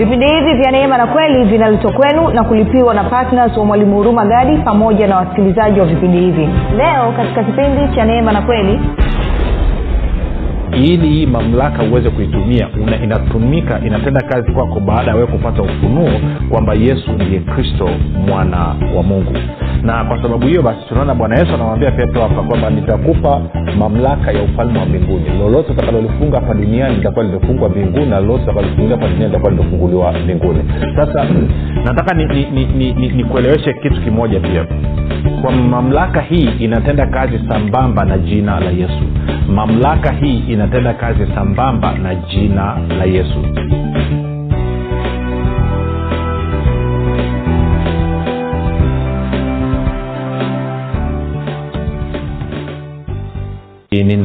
vipindi hivi vya neema na kweli vinaletwa kwenu na kulipiwa na ptns wa mwalimu huruma gadi pamoja na wasikilizaji wa vipindi hivi. Leo katika kipindi cha neema na kweli ili hii mamlaka uweze kuitumia inatumika inatenda kazi kwako baada ya wewe kupata ufunuo kwamba yesu ndiye kristo mwana wa mungu na kwa sababu hiyo basi tunaona bwana yesu anamwambia petro hapa kwamba nitakupa mamlaka ya ufalme wa mbinguni. Lolote utakalolifunga hapa duniani litakuwa limefungwa mbinguni na lolote utakalolifungia hapa duniani litakuwa limefunguliwa mbinguni. Sasa nataka nikueleweshe ni, ni, ni, ni, ni kitu kimoja pia. Kwa mamlaka hii inatenda kazi sambamba na jina la yesu. Mamlaka hii inatenda kazi sambamba na jina la yesu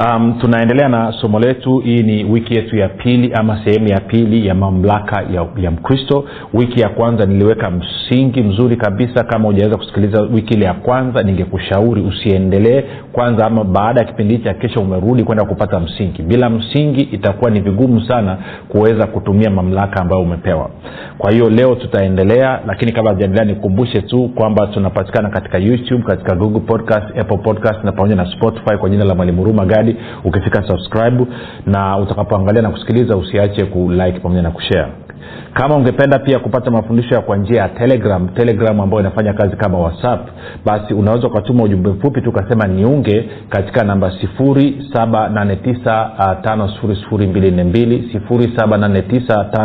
um, tunaendelea na somo letu. Hii ni wiki yetu ya pili ama sehemu ya pili ya mamlaka ya, ya mkristo. Wiki ya kwanza niliweka msingi mzuri kabisa. Kama ujaweza kusikiliza wiki ile ya kwanza ningekushauri usiendelee kwanza ama baada ya kipindi hichi kesho umerudi kwenda kupata msingi. Bila msingi itakuwa ni vigumu sana kuweza kutumia mamlaka ambayo umepewa. Kwa hiyo leo tutaendelea lakini kabla jaendelea nikukumbushe tu kwamba tunapatikana katika youtube katika google podcast apple podcast na pamoja na spotify kwa jina la mwalimu huruma gadi ukifika subscribe na utakapoangalia na kusikiliza usiache kulike pamoja na kushare. Kama ungependa pia kupata mafundisho ya kwa njia ya telegram telegram ambayo inafanya kazi kama whatsapp basi unaweza ukatuma ujumbe mfupi tu ukasema niunge katika namba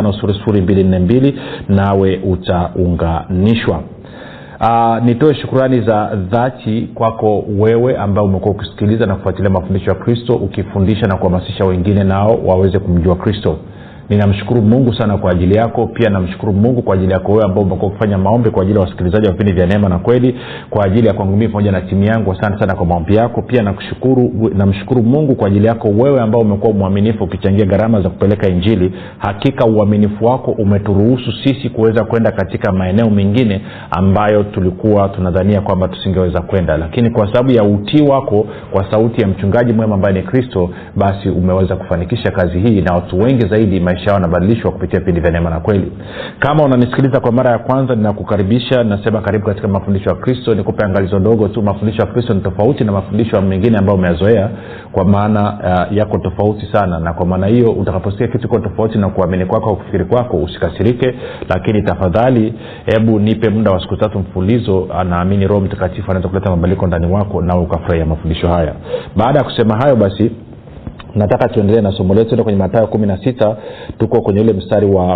7895242 nawe utaunganishwa uh, nitoe shukurani za dhati kwako wewe ambao umekuwa ukisikiliza na kufuatilia mafundisho ya kristo ukifundisha na kuhamasisha wengine nao waweze kumjua kristo ninamshukuru mungu sana kwa ajili yako. Pia namshukuru mungu kwa ajili yako wewe ambao umekuwa ukifanya maombi kwa ajili ya wasikilizaji wa vipindi vya neema na kweli kwa ajili ya kwangu mii pamoja na timu yangu. Asante sana kwa maombi yako. Pia nakushukuru namshukuru mungu kwa ajili yako wewe ambao umekuwa mwaminifu ukichangia gharama za kupeleka injili. Hakika uaminifu wako umeturuhusu sisi kuweza kwenda katika maeneo mengine ambayo tulikuwa tunadhania kwamba tusingeweza kwenda. Lakini kwa sababu ya utii wako kwa sauti ya mchungaji mwema ambaye ni kristo basi umeweza kufanikisha kazi hii na watu wengi zaidi maisha yao yanabadilishwa kupitia vipindi vya neema na kweli. Kama unanisikiliza kwa mara ya kwanza ninakukaribisha nasema karibu katika mafundisho ya kristo. Nikupe angalizo dogo tu mafundisho ya kristo ni tofauti na mafundisho mengine ambayo umeyazoea kwa maana uh, yako tofauti sana. Na kwa maana hiyo utakaposikia kitu iko tofauti na kuamini kwako au kufikiri kwako usikasirike. Lakini tafadhali hebu nipe muda wa siku tatu mfulizo anaamini roho mtakatifu anaweza kuleta mabadiliko ndani wako na ukafurahia mafundisho haya. Baada ya kusema hayo basi nataka tuendelee na somo letu kwenye matayo kumi na sita tuko kwenye ule mstari wa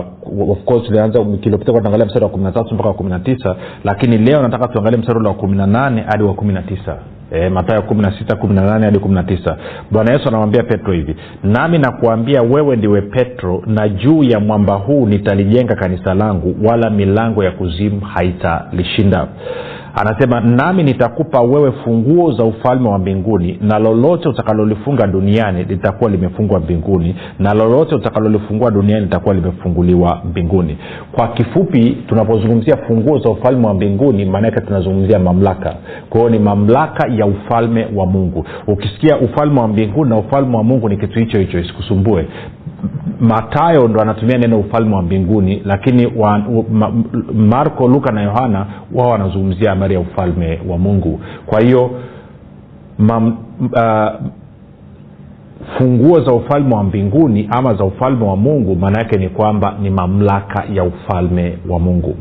of course tulianza kiliopita tuangalia mstari wa kumi na tatu mpaka wa kumi na tisa lakini leo nataka tuangalie mstari ule wa kumi na nane hadi wa kumi na tisa. E, matayo kumi na sita kumi na nane hadi kumi na tisa. Bwana yesu anamwambia petro hivi nami nakuambia wewe ndiwe petro na juu ya mwamba huu nitalijenga kanisa langu wala milango ya kuzimu haitalishinda anasema nami nitakupa wewe funguo za ufalme wa mbinguni na lolote utakalolifunga duniani litakuwa limefungwa mbinguni na lolote utakalolifungua duniani litakuwa limefunguliwa mbinguni. Kwa kifupi tunapozungumzia funguo za ufalme wa mbinguni maanake tunazungumzia mamlaka. Kwa hiyo ni mamlaka ya ufalme wa mungu. Ukisikia ufalme wa mbinguni na ufalme wa mungu ni kitu hicho hicho isikusumbue matayo ndo anatumia neno ufalme wa mbinguni lakini wa, ma, marko luka na yohana wao wanazungumzia habari ya ufalme wa mungu. Kwa hiyo uh, funguo za ufalme wa mbinguni ama za ufalme wa mungu maana yake ni kwamba ni mamlaka ya ufalme wa mungu.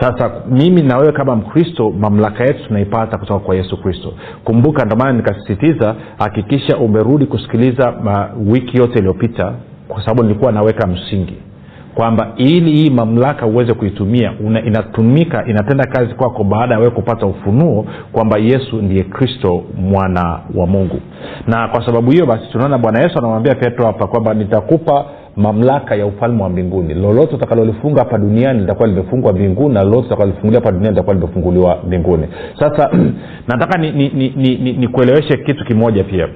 Sasa mimi na wewe kama mkristo mamlaka yetu tunaipata kutoka kwa yesu kristo. Kumbuka ndomaana nikasisitiza hakikisha umerudi kusikiliza ma, wiki yote iliyopita kwa sababu nilikuwa naweka msingi kwamba ili hii mamlaka uweze kuitumia una, inatumika inatenda kazi kwako baada ya wewe kupata ufunuo kwamba yesu ndiye kristo mwana wa mungu. Na kwa sababu hiyo basi tunaona bwana yesu anamwambia petro hapa kwamba nitakupa mamlaka ya ufalme wa mbinguni. Lolote utakalolifunga hapa duniani litakuwa limefungwa mbinguni na lolote utakalolifungulia hapa duniani litakuwa limefunguliwa mbinguni. Sasa nataka nikueleweshe ni, ni, ni, ni kitu kimoja pia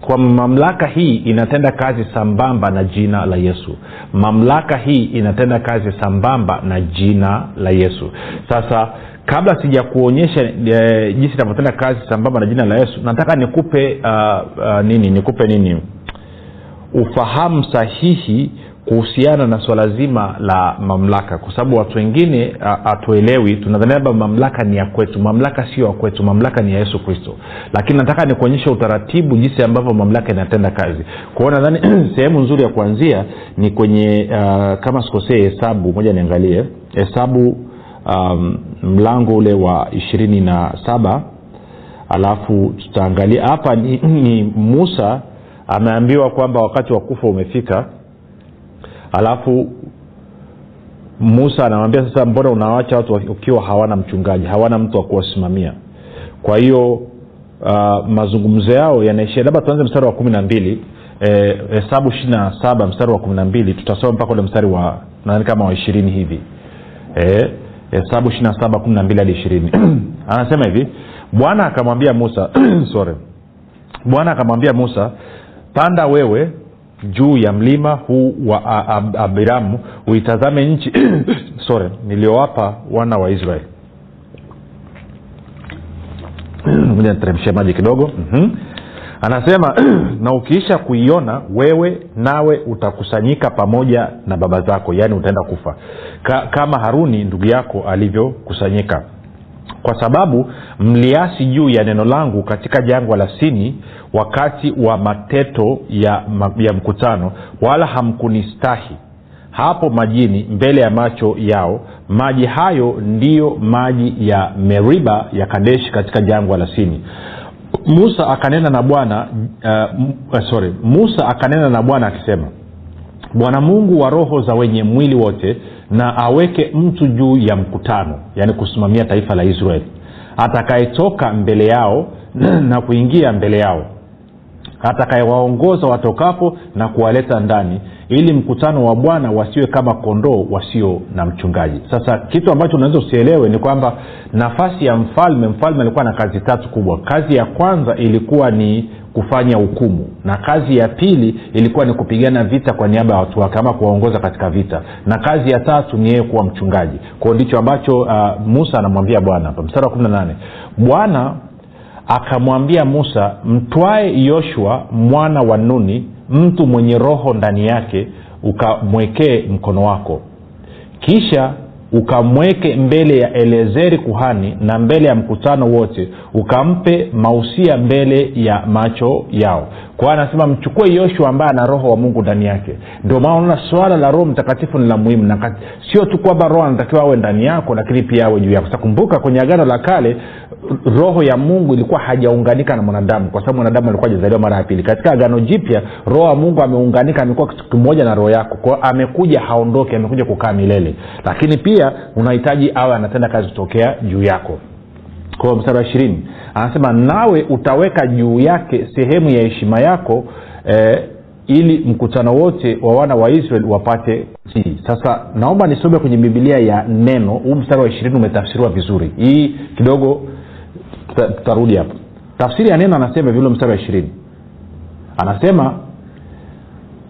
kwa mamlaka hii inatenda kazi sambamba na jina la yesu. Mamlaka hii inatenda kazi sambamba na jina la yesu. Sasa kabla sija kuonyesha e, jinsi inavyotenda kazi sambamba na jina la yesu nataka nikupe uh, uh, nini? Nikupe nini? Ufahamu sahihi kuhusiana na swala zima la mamlaka. Kwa sababu watu wengine hatuelewi tunadhania labda mamlaka ni ya kwetu mamlaka sio ya kwetu mamlaka ni ya yesu kristo. Lakini nataka nikuonyesha utaratibu jinsi ambavyo mamlaka inatenda kazi. Kwao nadhani sehemu nzuri ya kuanzia ni kwenye uh, kama sikosee hesabu moja niangalie. Hesabu um, mlango ule wa ishirini na saba. Alafu tutaangalia. Hapa ni, ni musa ameambiwa kwamba wakati wa kufa umefika alafu musa anamwambia sasa mbona unawacha watu ukiwa hawana mchungaji hawana mtu wa kuwasimamia? Kwa hiyo uh, mazungumzo yao yanaishia labda tuanze mstari wa kumi na mbili hesabu eh, ishiri na saba mstari wa kumi na mbili tutasoma mpaka ule mstari wa nadhani kama wa ishirini hivi. Hesabu eh, ishiri na saba kumi na mbili hadi ishirini. Anasema hivi bwana akamwambia musa sorry. Bwana akamwambia musa panda wewe juu ya mlima huu wa abiramu. Uitazame nchi sore niliyowapa wana wa israeli. Moja maji kidogo. Mm-hmm. anasema na ukiisha kuiona wewe nawe utakusanyika pamoja na baba zako yaani utaenda kufa. Ka, kama haruni ndugu yako alivyokusanyika kwa sababu mliasi juu ya neno langu katika jangwa la sini wakati wa mateto ya, ya mkutano wala hamkunistahi. Hapo majini mbele ya macho yao maji hayo ndiyo maji ya meriba ya kadeshi katika jangwa la sini. Musa akanena na bwana uh, sorry musa akanena na bwana akisema bwana mungu wa roho za wenye mwili wote na aweke mtu juu ya mkutano yaani kusimamia taifa la israeli. Atakayetoka mbele yao na kuingia mbele yao. Atakayewaongoza watokapo na kuwaleta ndani ili mkutano wa bwana wasiwe kama kondoo wasio na mchungaji. Sasa kitu ambacho unaweza usielewe ni kwamba nafasi ya mfalme mfalme alikuwa na kazi tatu kubwa. Kazi ya kwanza ilikuwa ni kufanya hukumu. Na kazi ya pili ilikuwa ni kupigana vita kwa niaba ya watu wake ama kuwaongoza katika vita. Na kazi ya tatu ni yeye kuwa mchungaji. Kwao ndicho ambacho uh, musa anamwambia bwana. Hapa mstari wa kumi na nane bwana akamwambia musa mtwae yoshua mwana wa nuni mtu mwenye roho ndani yake ukamwekee mkono wako. Kisha ukamweke mbele ya elezeri kuhani na mbele ya mkutano wote ukampe mausia mbele ya macho yao. Kwa anasema mchukue yoshua ambaye ana roho wa mungu ndani yake. Ndio maana unaona swala la roho mtakatifu ni la muhimu na sio tu kwamba roho anatakiwa awe ndani yako lakini pia awe juu yako. Sakumbuka kwenye agano la kale roho ya mungu ilikuwa hajaunganika na mwanadamu kwa sababu mwanadamu alikuwa hajazaliwa mara ya pili. Katika agano jipya roho ya mungu ameunganika amekuwa kitu kimoja na roho yako. Kwao amekuja haondoke amekuja kukaa milele. Lakini pia unahitaji awe anatenda kazi kutokea juu yako. Kwa mstari wa ishirini anasema nawe utaweka juu yake sehemu ya heshima yako eh, ili mkutano wote wa wana wa israel wapate tii sasa naomba nisome kwenye bibilia ya neno. Huu mstari wa ishirini umetafsiriwa vizuri. Hii kidogo tutarudi hapo tafsiri ya neno anasema vile mstari wa ishirini. Anasema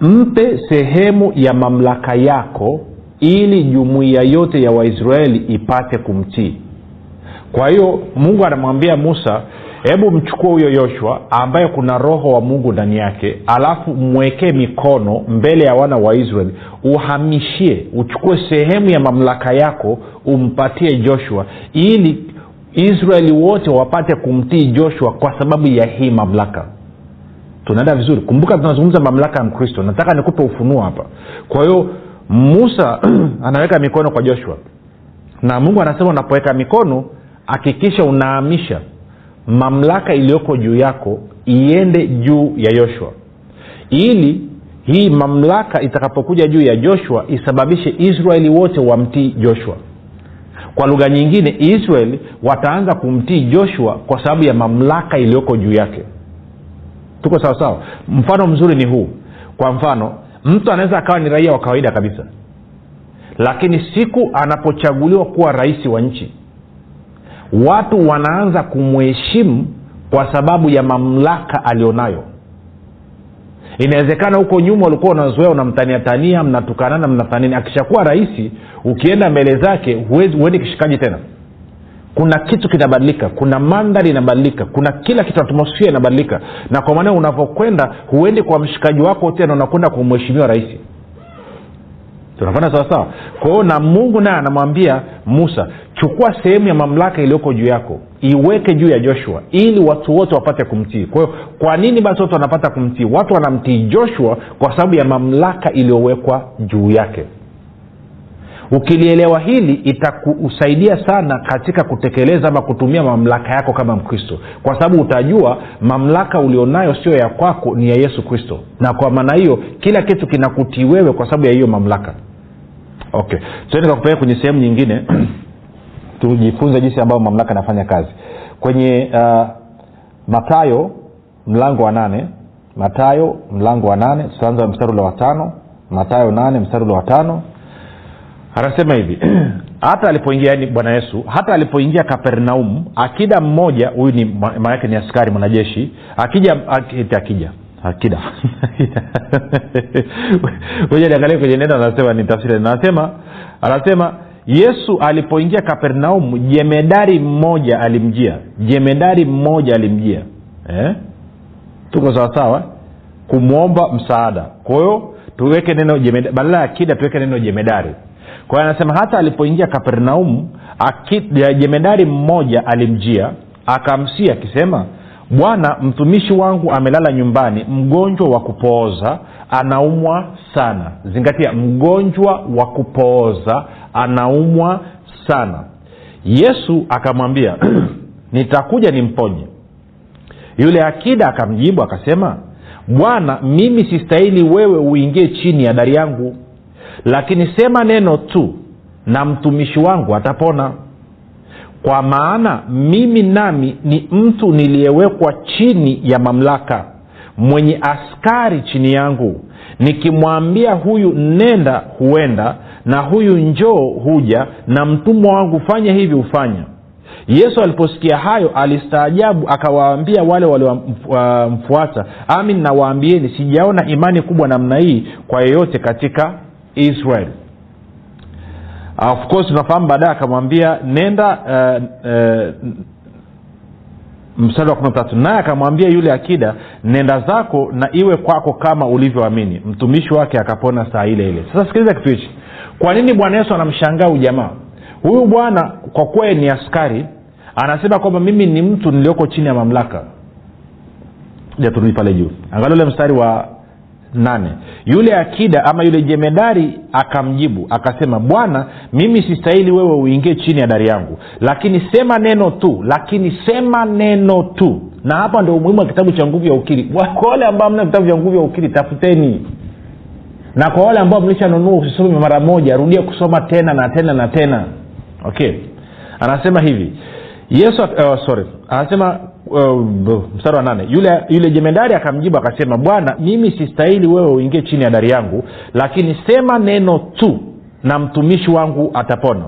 mpe sehemu ya mamlaka yako ili jumuiya yote ya waisraeli ipate kumtii. Kwa hiyo mungu anamwambia musa hebu mchukue huyo yoshua ambaye kuna roho wa mungu ndani yake alafu mwekee mikono mbele ya wana wa israeli uhamishie uchukue sehemu ya mamlaka yako umpatie joshua ili israeli wote wapate kumtii joshua kwa sababu ya hii mamlaka. Tunaenda vizuri. Kumbuka tunazungumza mamlaka ya mkristo. Nataka nikupe ufunuo hapa. Kwa hiyo musa anaweka mikono kwa joshua. Na mungu anasema unapoweka mikono hakikisha unaamisha mamlaka iliyoko juu yako iende juu ya yoshua ili hii mamlaka itakapokuja juu ya joshua isababishe israeli wote wamtii joshua kwa lugha nyingine israeli wataanza kumtii joshua kwa sababu ya mamlaka iliyoko juu yake. Tuko sawa sawa? Mfano mzuri ni huu. Kwa mfano mtu anaweza akawa ni raia wa kawaida kabisa. Lakini siku anapochaguliwa kuwa rais wa nchi watu wanaanza kumheshimu kwa sababu ya mamlaka alionayo inawezekana huko nyuma ulikuwa unazoea unamtaniatania mnatukanana mnafanini akishakuwa rahisi ukienda mbele zake huendi kishikaji tena. Kuna kitu kinabadilika kuna mandhari inabadilika kuna kila kitu atmosfia inabadilika. Na kwa maana unavyokwenda huendi kwa mshikaji wako tena unakwenda kwa mheshimiwa rahisi tunafanya sawasawa kwahio na mungu naye anamwambia musa chukua sehemu ya mamlaka iliyoko juu yako iweke juu ya joshua ili watu wote wapate kumtii. Kwa kwa nini basi watu wanapata kumtii? Watu wanamtii joshua kwa sababu ya mamlaka iliyowekwa juu yake. Ukilielewa hili itakusaidia sana katika kutekeleza ama kutumia mamlaka yako kama mkristo. Kwa sababu utajua mamlaka ulionayo sio ya kwako ni ya yesu kristo. Na kwa maana hiyo kila kitu kinakutii wewe kwa sababu ya hiyo mamlaka okay. Tuende kakupeleka kwenye sehemu nyingine. Tujifunze jinsi ambayo mamlaka inafanya kazi. Kwenye uh, matayo mlango wa nane. Matayo mlango wa nane. Tutaanza mstari ule wa tano. Matayo nane mstari ule wa tano. Anasema hivi hata alipoingia yani bwana yesu hata alipoingia kapernaum akida mmoja huyu ni maanake ni askari mwanajeshi akija ak- akija akida. Moja niangalie kwenye neno anasema ni tafsiri. Anasema anasema yesu alipoingia kapernaum jemedari mmoja alimjia. Jemedari mmoja alimjia. Eh? tuko sawasawa? Kumwomba msaada. Kwa hiyo tuweke neno badala ya akida tuweke neno jemedari. Kwa hiyo anasema hata alipoingia kapernaum jemedari mmoja alimjia akamsia akisema bwana mtumishi wangu amelala nyumbani mgonjwa wa kupooza anaumwa sana. Zingatia mgonjwa wa kupooza anaumwa sana. Yesu akamwambia nitakuja nimponye. Yule akida akamjibu akasema bwana mimi sistahili wewe uingie chini ya dari yangu. Lakini sema neno tu na mtumishi wangu atapona kwa maana mimi nami ni mtu niliyewekwa chini ya mamlaka mwenye askari chini yangu. Nikimwambia huyu nenda huenda na huyu njoo huja na mtumwa wangu fanya hivi hufanya. Yesu aliposikia hayo alistaajabu akawaambia wale waliomfuata amin nawaambieni sijaona imani kubwa namna hii kwa yeyote katika israel of course tunafahamu baadaye akamwambia nenda uh, uh, mstari wa kumi tatu. Naye akamwambia yule akida nenda zako na iwe kwako kama ulivyoamini. Mtumishi wake akapona saa ile ile. Sasa sikiliza kitu hichi. Kwa nini bwana yesu anamshangaa ujamaa huyu bwana kwa kuwa ni askari anasema kwamba mimi ni mtu nilioko chini ya mamlaka. Ja turudi pale juu. Angalia ule mstari wa nane yule akida ama yule jemedari akamjibu akasema bwana mimi sistahili wewe uingie chini ya dari yangu. Lakini sema neno tu lakini sema neno tu. Na hapa ndio umuhimu wa kitabu cha nguvu ya ukiri kwa wale ambao mna vitabu vya nguvu ya ukiri tafuteni. Na kwa wale ambao mlishanunua usisome mara moja rudia kusoma tena na tena na tena. Okay. Anasema hivi. Yesu uh, sorry. Anasema uh, mstari wa nane. Yule yule jemedari akamjibu akasema bwana mimi sistahili wewe uingie chini ya dari yangu lakini sema neno tu na mtumishi wangu atapona.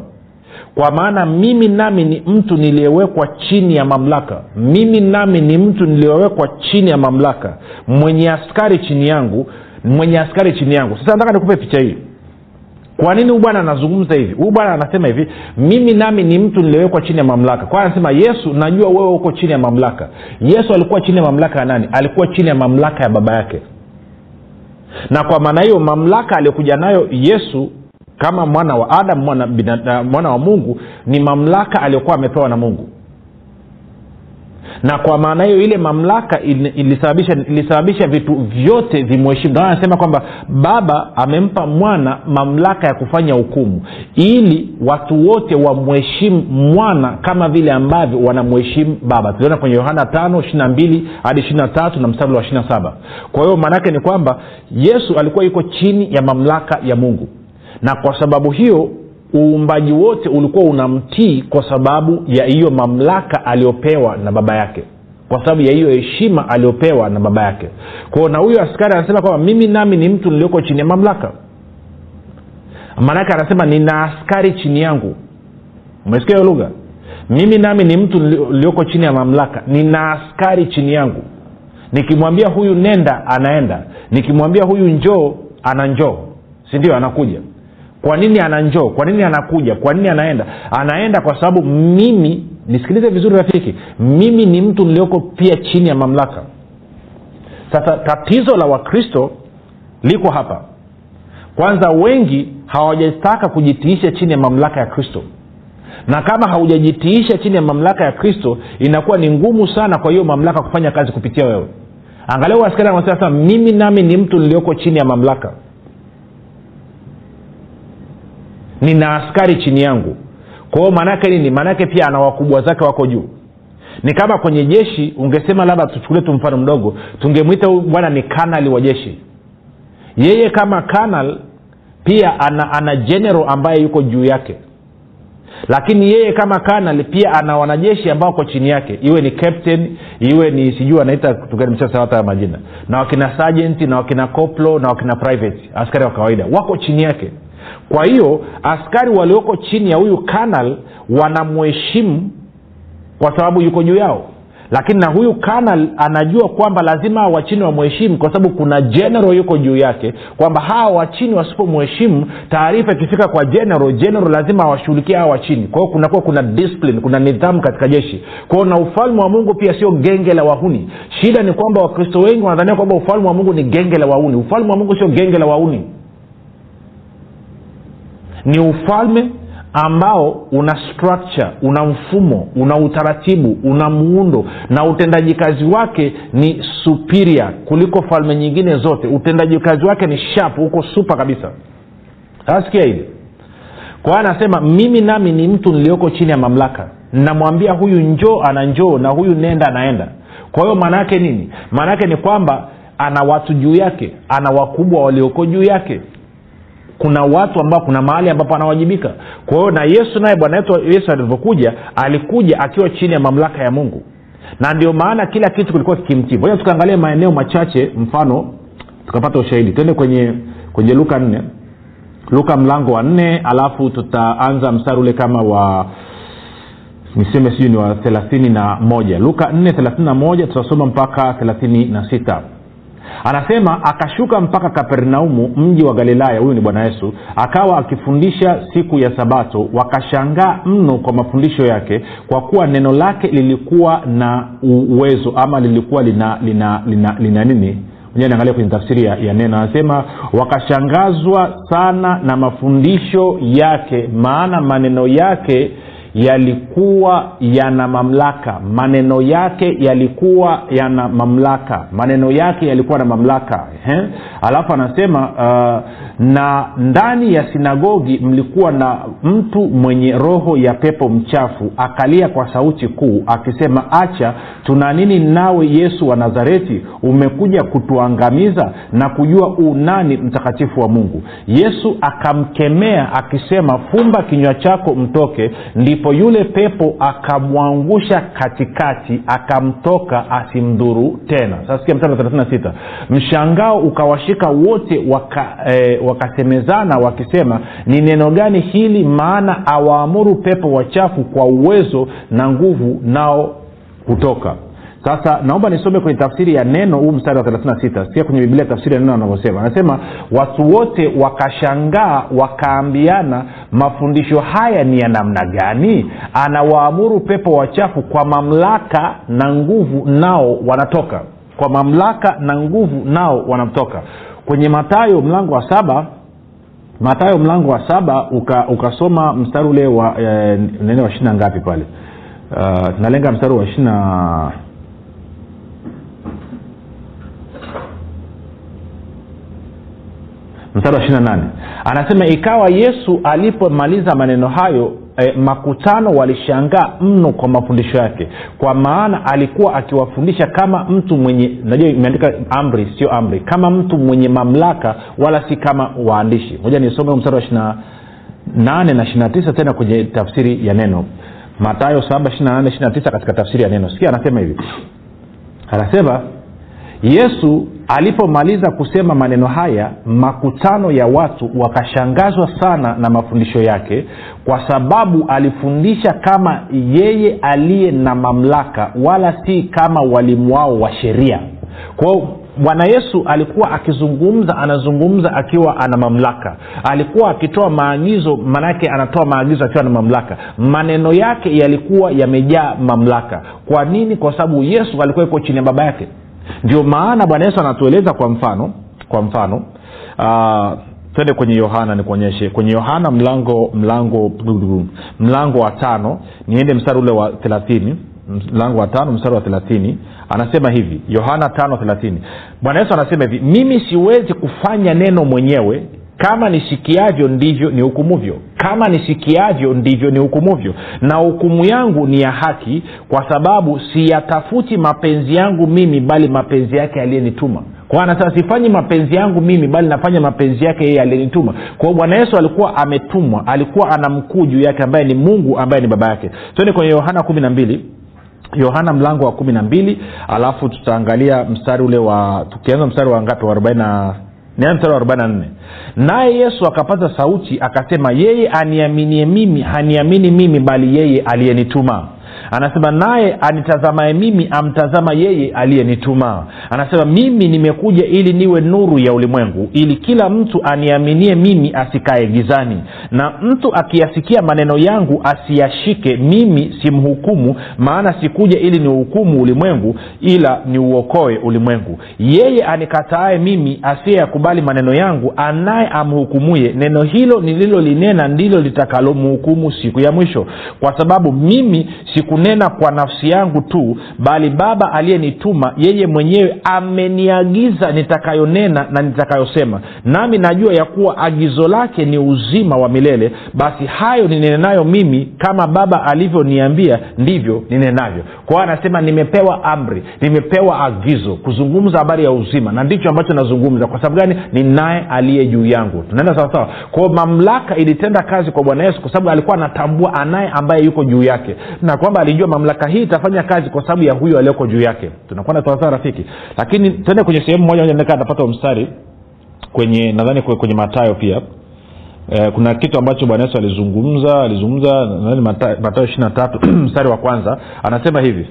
Kwa maana mimi nami ni mtu niliyewekwa chini ya mamlaka. Mimi nami ni mtu niliyewekwa chini ya mamlaka. Mwenye askari chini yangu mwenye askari chini yangu. Sasa nataka nikupe picha hii kwa nini huyu bwana anazungumza hivi? Huyu bwana anasema hivi mimi nami ni mtu niliwekwa chini ya mamlaka. Kwa anasema yesu najua wewe uko chini ya mamlaka. Yesu alikuwa chini ya mamlaka ya nani? Alikuwa chini ya mamlaka ya baba yake. Na kwa maana hiyo mamlaka aliyokuja nayo yesu kama mwana wa adam mwana, mwana wa mungu ni mamlaka aliyokuwa amepewa na mungu na kwa maana hiyo ile mamlaka ilisababisha ilisababisha vitu vyote vimheshimu. Ndio anasema kwamba baba amempa mwana mamlaka ya kufanya hukumu ili watu wote wamheshimu mwana kama vile ambavyo wanamheshimu baba. Tuliona kwenye yohana 5 22 hadi 23 na mstari wa 27 kwa hiyo maanaake ni kwamba yesu alikuwa yuko chini ya mamlaka ya mungu. Na kwa sababu hiyo uumbaji wote ulikuwa unamtii kwa sababu ya hiyo mamlaka aliyopewa na baba yake. Kwa sababu ya hiyo heshima aliyopewa na baba yake. Kwao na huyo askari anasema kwamba mimi nami ni mtu nilioko chini ya mamlaka. Maanake anasema nina askari chini yangu. Umesikia hiyo lugha? Mimi nami ni mtu nilioko chini ya mamlaka. Nina askari chini yangu. Nikimwambia huyu nenda anaenda. Nikimwambia huyu njoo ana njoo. Sindio anakuja kwa nini ana njoo? Kwa nini anakuja? Kwa nini anaenda? Anaenda kwa sababu mimi nisikilize vizuri rafiki mimi ni mtu nilioko pia chini ya mamlaka. Sasa tatizo la wakristo liko hapa. Kwanza wengi hawajataka kujitiisha chini ya mamlaka ya kristo. Na kama haujajitiisha chini ya mamlaka ya kristo inakuwa ni ngumu sana kwa hiyo mamlaka kufanya kazi kupitia wewe. Angalia askari anasema sasa mimi nami ni mtu nilioko chini ya mamlaka nina askari chini yangu. Kwa hiyo maanaake nini? Maanaake pia ana wakubwa zake wako juu. Ni kama kwenye jeshi ungesema labda tuchukulie tu mfano mdogo tungemwita huyu bwana ni kanali wa jeshi. Yeye kama kanal pia ana, ana general ambaye yuko juu yake. Lakini yeye kama kanal pia ana wanajeshi ambao wako chini yake. Iwe ni captain iwe ni sijui anaita tuganimshasawata majina. Na wakina sergeant na wakina coplo na wakina private askari wa kawaida. Wako chini yake kwa hiyo askari walioko chini ya huyu kanal wanamheshimu kwa sababu yuko juu yao. Lakini na huyu kanal anajua kwamba lazima wa chini wamheshimu kwa sababu kuna general yuko juu yake kwamba hawa wa chini wasipomheshimu taarifa ikifika kwa general general lazima awashughulikie hawa wa kwa hiyo kunakuwa kuna discipline kuna nidhamu katika jeshi. Kwao na ufalme wa mungu pia sio genge la wahuni. Shida ni kwamba wakristo wengi wanadhania kwamba ufalme wa mungu ni genge la wahuni. Ufalme wa mungu sio genge la wahuni ni ufalme ambao una structure una mfumo una utaratibu una muundo na utendaji kazi wake ni superior kuliko falme nyingine zote. Utendaji kazi wake ni sharp huko supa kabisa. Asikia hili kwa anasema mimi nami ni mtu nilioko chini ya mamlaka. Namwambia huyu njoo ana njoo na huyu nenda anaenda. Kwa hiyo maana yake nini? Maana yake ni kwamba ana watu juu yake ana wakubwa walioko juu yake kuna watu ambao kuna mahali ambapo anawajibika. Kwa hiyo na yesu naye bwana wetu yesu alivyokuja alikuja akiwa chini ya mamlaka ya mungu. Na ndio maana kila kitu kilikuwa kikimtii. Moja tukaangalia maeneo machache mfano tukapata ushahidi. Twende kwenye kwenye luka nne. Luka mlango wa nne alafu tutaanza mstari ule kama wa niseme sijui ni wa thelathini na moja. Luka nne thelathini na moja tutasoma mpaka thelathini na sita anasema akashuka mpaka kapernaumu mji wa galilaya. Huyu ni bwana yesu. Akawa akifundisha siku ya sabato. Wakashangaa mno kwa mafundisho yake kwa kuwa neno lake lilikuwa na uwezo ama lilikuwa lina lina lina, lina nini? Niangalia kwenye tafsiri ya, ya neno. Anasema wakashangazwa sana na mafundisho yake maana maneno yake yalikuwa yana mamlaka. Maneno yake yalikuwa yana mamlaka. Maneno yake yalikuwa na mamlaka He? alafu anasema uh, na ndani ya sinagogi mlikuwa na mtu mwenye roho ya pepo mchafu akalia kwa sauti kuu akisema acha tuna nini nawe yesu wa nazareti? Umekuja kutuangamiza na kujua unani mtakatifu wa mungu. Yesu akamkemea akisema fumba kinywa chako mtoke ndipo yule pepo akamwangusha katikati akamtoka asimdhuru tena. Sasikia mstari wa 36 mshangao ukawashika wote waka, e, wakasemezana wakisema ni neno gani hili? Maana awaamuru pepo wachafu kwa uwezo na nguvu nao hutoka sasa naomba nisome kwenye tafsiri ya neno huu mstari wa 36 sikia kwenye biblia tafsiri ya neno anavyosema. Anasema watu wote wakashangaa wakaambiana mafundisho haya ni ya namna gani? Anawaamuru pepo wachafu kwa mamlaka na nguvu nao wanatoka. Kwa mamlaka na nguvu nao wanatoka kwenye matayo mlango wa saba matayo mlango wa saba uka, ukasoma mstari ule wa e, nene wa ishirina ngapi pale? Uh, tunalenga mstari wa ishirina mstari wa 28 anasema ikawa yesu alipomaliza maneno hayo e, makutano walishangaa mno kwa mafundisho yake. Kwa maana alikuwa akiwafundisha kama mtu mwenye najua imeandika amri sio amri. Kama mtu mwenye mamlaka wala si kama waandishi. Moja nisome mstari wa ishina nane na ishirina tisa tena kwenye tafsiri ya neno. Matayo saba ishirina nane ishirina tisa katika tafsiri ya neno. Sikia anasema hivi. Anasema yesu alipomaliza kusema maneno haya makutano ya watu wakashangazwa sana na mafundisho yake kwa sababu alifundisha kama yeye aliye na mamlaka wala si kama walimu wao wa sheria. Kwao bwana yesu alikuwa akizungumza anazungumza akiwa ana mamlaka. Alikuwa akitoa maagizo maanake anatoa maagizo akiwa na mamlaka. Maneno yake yalikuwa yamejaa mamlaka. Kwa nini? Kwa sababu yesu alikuwa iko chini ya baba yake ndio maana bwana yesu anatueleza kwa mfano kwa mfano uh, twende kwenye yohana nikuonyeshe. Kwenye yohana mlango mlango mlango wa tano niende mstari ule wa thelathini mlango wa tano mstari wa thelathini. Anasema hivi yohana tano thelathini. Bwana yesu anasema hivi mimi siwezi kufanya neno mwenyewe kama nisikiavyo ndivyo ni hukumuvyo kama nisikiavyo ndivyo ni hukumuvyo na hukumu yangu ni ya haki kwa sababu siyatafuti mapenzi yangu mimi bali mapenzi yake aliyenituma. Anasema sifanyi mapenzi yangu mimi bali nafanya mapenzi yake yeye aliyenituma. Kwao bwana yesu alikuwa ametumwa alikuwa ana mkuu juu yake ambaye ni mungu ambaye ni baba yake. Twende kwenye yohana kumi na mbili. Yohana mlango wa kumi na mbili alafu tutaangalia mstari ule wa tukianza mstari wa ngapi? Wa arobaini naye yesu akapaza sauti akasema yeye aniaminie mimi haniamini mimi bali yeye aliyenituma anasema naye anitazamaye mimi amtazama yeye aliyenituma. Anasema mimi nimekuja ili niwe nuru ya ulimwengu ili kila mtu aniaminie mimi asikae gizani. Na mtu akiyasikia maneno yangu asiyashike mimi simhukumu maana sikuja ili niuhukumu ulimwengu ila niuokoe ulimwengu. Yeye anikataaye mimi asiyeyakubali maneno yangu anaye amhukumuye neno hilo nililolinena ndilo litakalomhukumu siku ya mwisho. Kwa sababu mimi sikunena kwa nafsi yangu tu bali baba aliyenituma yeye mwenyewe ameniagiza nitakayonena na nitakayosema. Nami najua ya kuwa agizo lake ni uzima wa milele. Basi hayo ninenayo mimi kama baba alivyoniambia ndivyo ninenavyo kwa hiyo anasema nimepewa amri nimepewa agizo kuzungumza habari ya uzima na ndicho ambacho nazungumza. Kwa sababu gani? Ninaye aliye juu yangu. Tunaenda sawasawa kwao mamlaka ilitenda kazi kwa bwana yesu kwa sababu alikuwa anatambua anaye ambaye yuko juu yake. Na kwamba alijua mamlaka hii itafanya kazi kwa sababu ya huyo aliyoko juu yake. Tunakwenda sawasawa rafiki. Lakini tuende kwenye sehemu moja moja nakaa napata mstari kwenye nadhani kwenye matayo pia. Eh, kuna kitu ambacho bwana yesu alizungumza alizungumza nadhani matayo ishiri na tatu mstari wa kwanza. Anasema hivi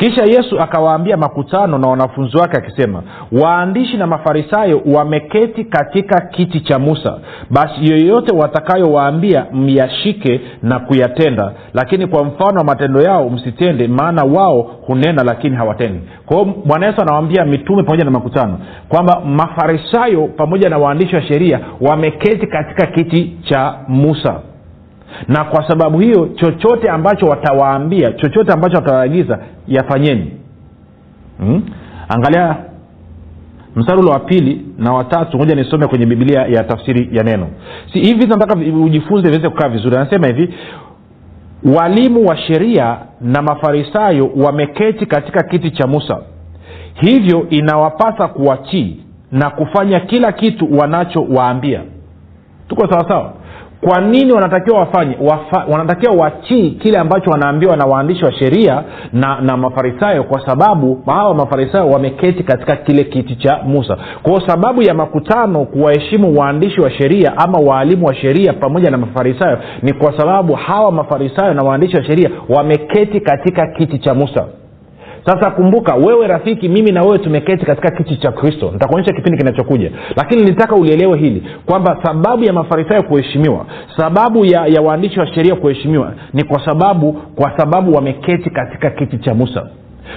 kisha yesu akawaambia makutano na wanafunzi wake akisema waandishi na mafarisayo wameketi katika kiti cha musa. Basi yoyote watakayowaambia myashike na kuyatenda. Lakini kwa mfano wa matendo yao msitende maana wao hunena lakini hawatendi. Kwa hiyo bwana yesu anawaambia mitume pamoja na makutano kwamba mafarisayo pamoja na waandishi wa sheria wameketi katika kiti cha musa na kwa sababu hiyo chochote ambacho watawaambia chochote ambacho watawaagiza yafanyeni. Hmm? angalia mstari ule wa pili na watatu moja nisome kwenye biblia ya tafsiri ya neno. Si hivi nataka ujifunze viweze kukaa vizuri. Anasema hivi walimu wa sheria na mafarisayo wameketi katika kiti cha musa. Hivyo inawapasa kuwatii na kufanya kila kitu wanachowaambia. Tuko sawasawa kwa nini wanatakiwa wafanye Wafa, wanatakiwa wachii kile ambacho wanaambiwa na waandishi wa sheria na na mafarisayo kwa sababu hawa mafarisayo wameketi katika kile kiti cha musa. Kwao sababu ya makutano kuwaheshimu waandishi wa sheria ama waalimu wa sheria pamoja na mafarisayo ni kwa sababu hawa mafarisayo na waandishi wa sheria wameketi katika kiti cha musa sasa kumbuka wewe rafiki mimi na wewe tumeketi katika kiti cha kristo. Nitakuonyesha kipindi kinachokuja. Lakini nilitaka ulielewe hili kwamba sababu ya mafarisayo kuheshimiwa sababu ya, ya waandishi wa sheria kuheshimiwa ni kwa sababu kwa sababu wameketi katika kiti cha musa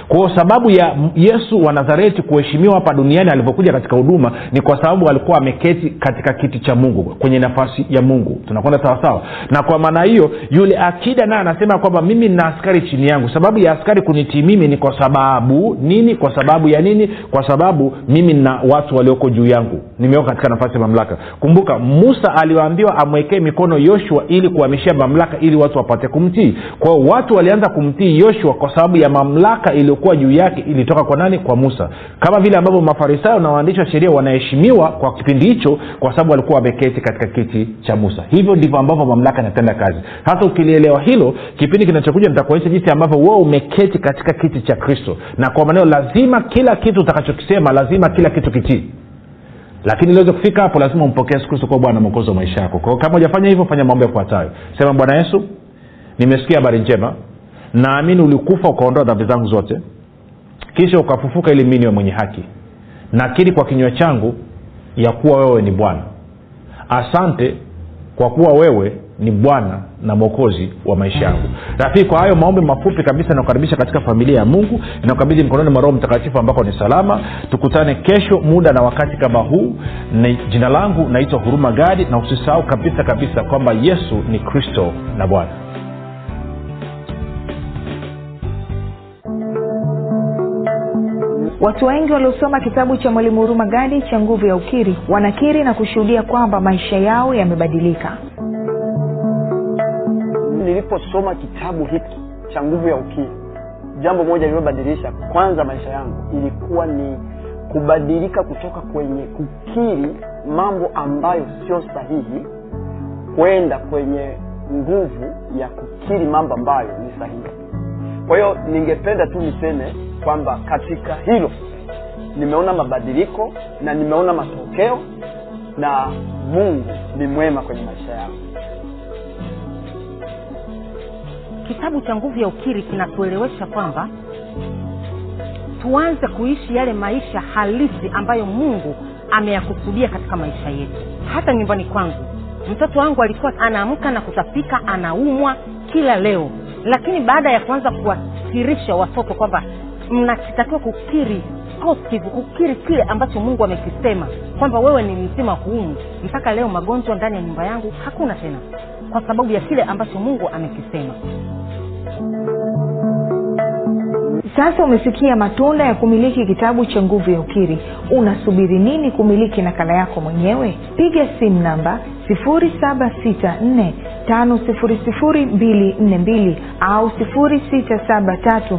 kwao sababu ya yesu wa nazareti kuheshimiwa hapa duniani alivyokuja katika huduma ni kwa sababu alikuwa ameketi katika kiti cha mungu kwenye nafasi ya mungu. Tunakwenda sawasawa na kwa maana hiyo yule akida naye anasema kwamba mimi nina askari chini yangu. Sababu ya askari kunitii mimi ni kwa sababu nini? Kwa sababu ya nini? Kwa sababu mimi na watu walioko juu yangu. Nimeweka katika nafasi ya mamlaka. Kumbuka musa aliwaambiwa amwekee mikono yoshua ili kuhamishia mamlaka ili watu wapate kumtii. Kwao watu walianza kumtii yoshua kwa sababu ya mamlaka iliyokuwa juu yake ilitoka kwa nani? Kwa musa. Kama vile ambavyo mafarisayo na waandishi wa sheria wanaheshimiwa kwa kipindi hicho kwa sababu walikuwa wameketi katika kiti cha musa. Hivyo ndivyo ambavyo mamlaka inatenda kazi. Hasa ukilielewa hilo kipindi kinachokuja nitakuonyesha jinsi ambavyo wewe umeketi katika kiti cha kristo. Na kwa maneno lazima kila kitu utakachokisema lazima kila kitu kitii. Lakini iliweze kufika hapo lazima umpokee yesu kristo kuwa bwana mwokozi wa maisha yako. Kwao kama hujafanya hivyo fanya mambo yafuatayo. Sema bwana yesu nimesikia habari njema naamini ulikufa ukaondoa dhambi zangu zote kisha ukafufuka ili mi niwe mwenye haki. Nakiri kwa kinywa changu ya kuwa wewe ni bwana. Asante kwa kuwa wewe ni bwana na mwokozi wa maisha yangu. Rafiki kwa hayo maombi mafupi kabisa nakukaribisha katika familia ya mungu inakabidhi mkononi mwa roho mtakatifu ambako ni salama. Tukutane kesho muda na wakati kama huu. Ni jina langu naitwa huruma gadi na usisahau kabisa kabisa kwamba yesu ni kristo na bwana watu wengi waliosoma kitabu cha mwalimu huruma gadi cha nguvu ya ukiri wanakiri na kushuhudia kwamba maisha yao yamebadilika. Niliposoma kitabu hiki cha nguvu ya ukiri jambo moja lililobadilisha kwanza maisha yangu ilikuwa ni kubadilika kutoka kwenye kukiri mambo ambayo sio sahihi kwenda kwenye nguvu ya kukiri mambo ambayo ni sahihi. Kwa hiyo ningependa tu niseme kwamba katika hilo nimeona mabadiliko na nimeona matokeo na mungu ni mwema kwenye maisha yangu. Kitabu cha nguvu ya ukiri kinatuelewesha kwamba tuanze kuishi yale maisha halisi ambayo mungu ameyakusudia katika maisha yetu. Hata nyumbani kwangu mtoto wangu alikuwa anaamka na kutapika anaumwa kila leo. Lakini baada ya kuanza kuwasirisha watoto kwamba mnatakiwa kukiri positive kukiri kile ambacho mungu amekisema kwamba wewe ni mzima huumu mpaka leo magonjwa ndani ya nyumba yangu hakuna tena kwa sababu ya kile ambacho mungu amekisema. Sasa umesikia matunda ya kumiliki kitabu cha nguvu ya ukiri. Unasubiri nini kumiliki nakala yako mwenyewe? Piga simu namba 7645242 au 673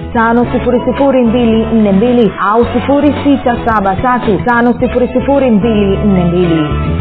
7895242 au 6735242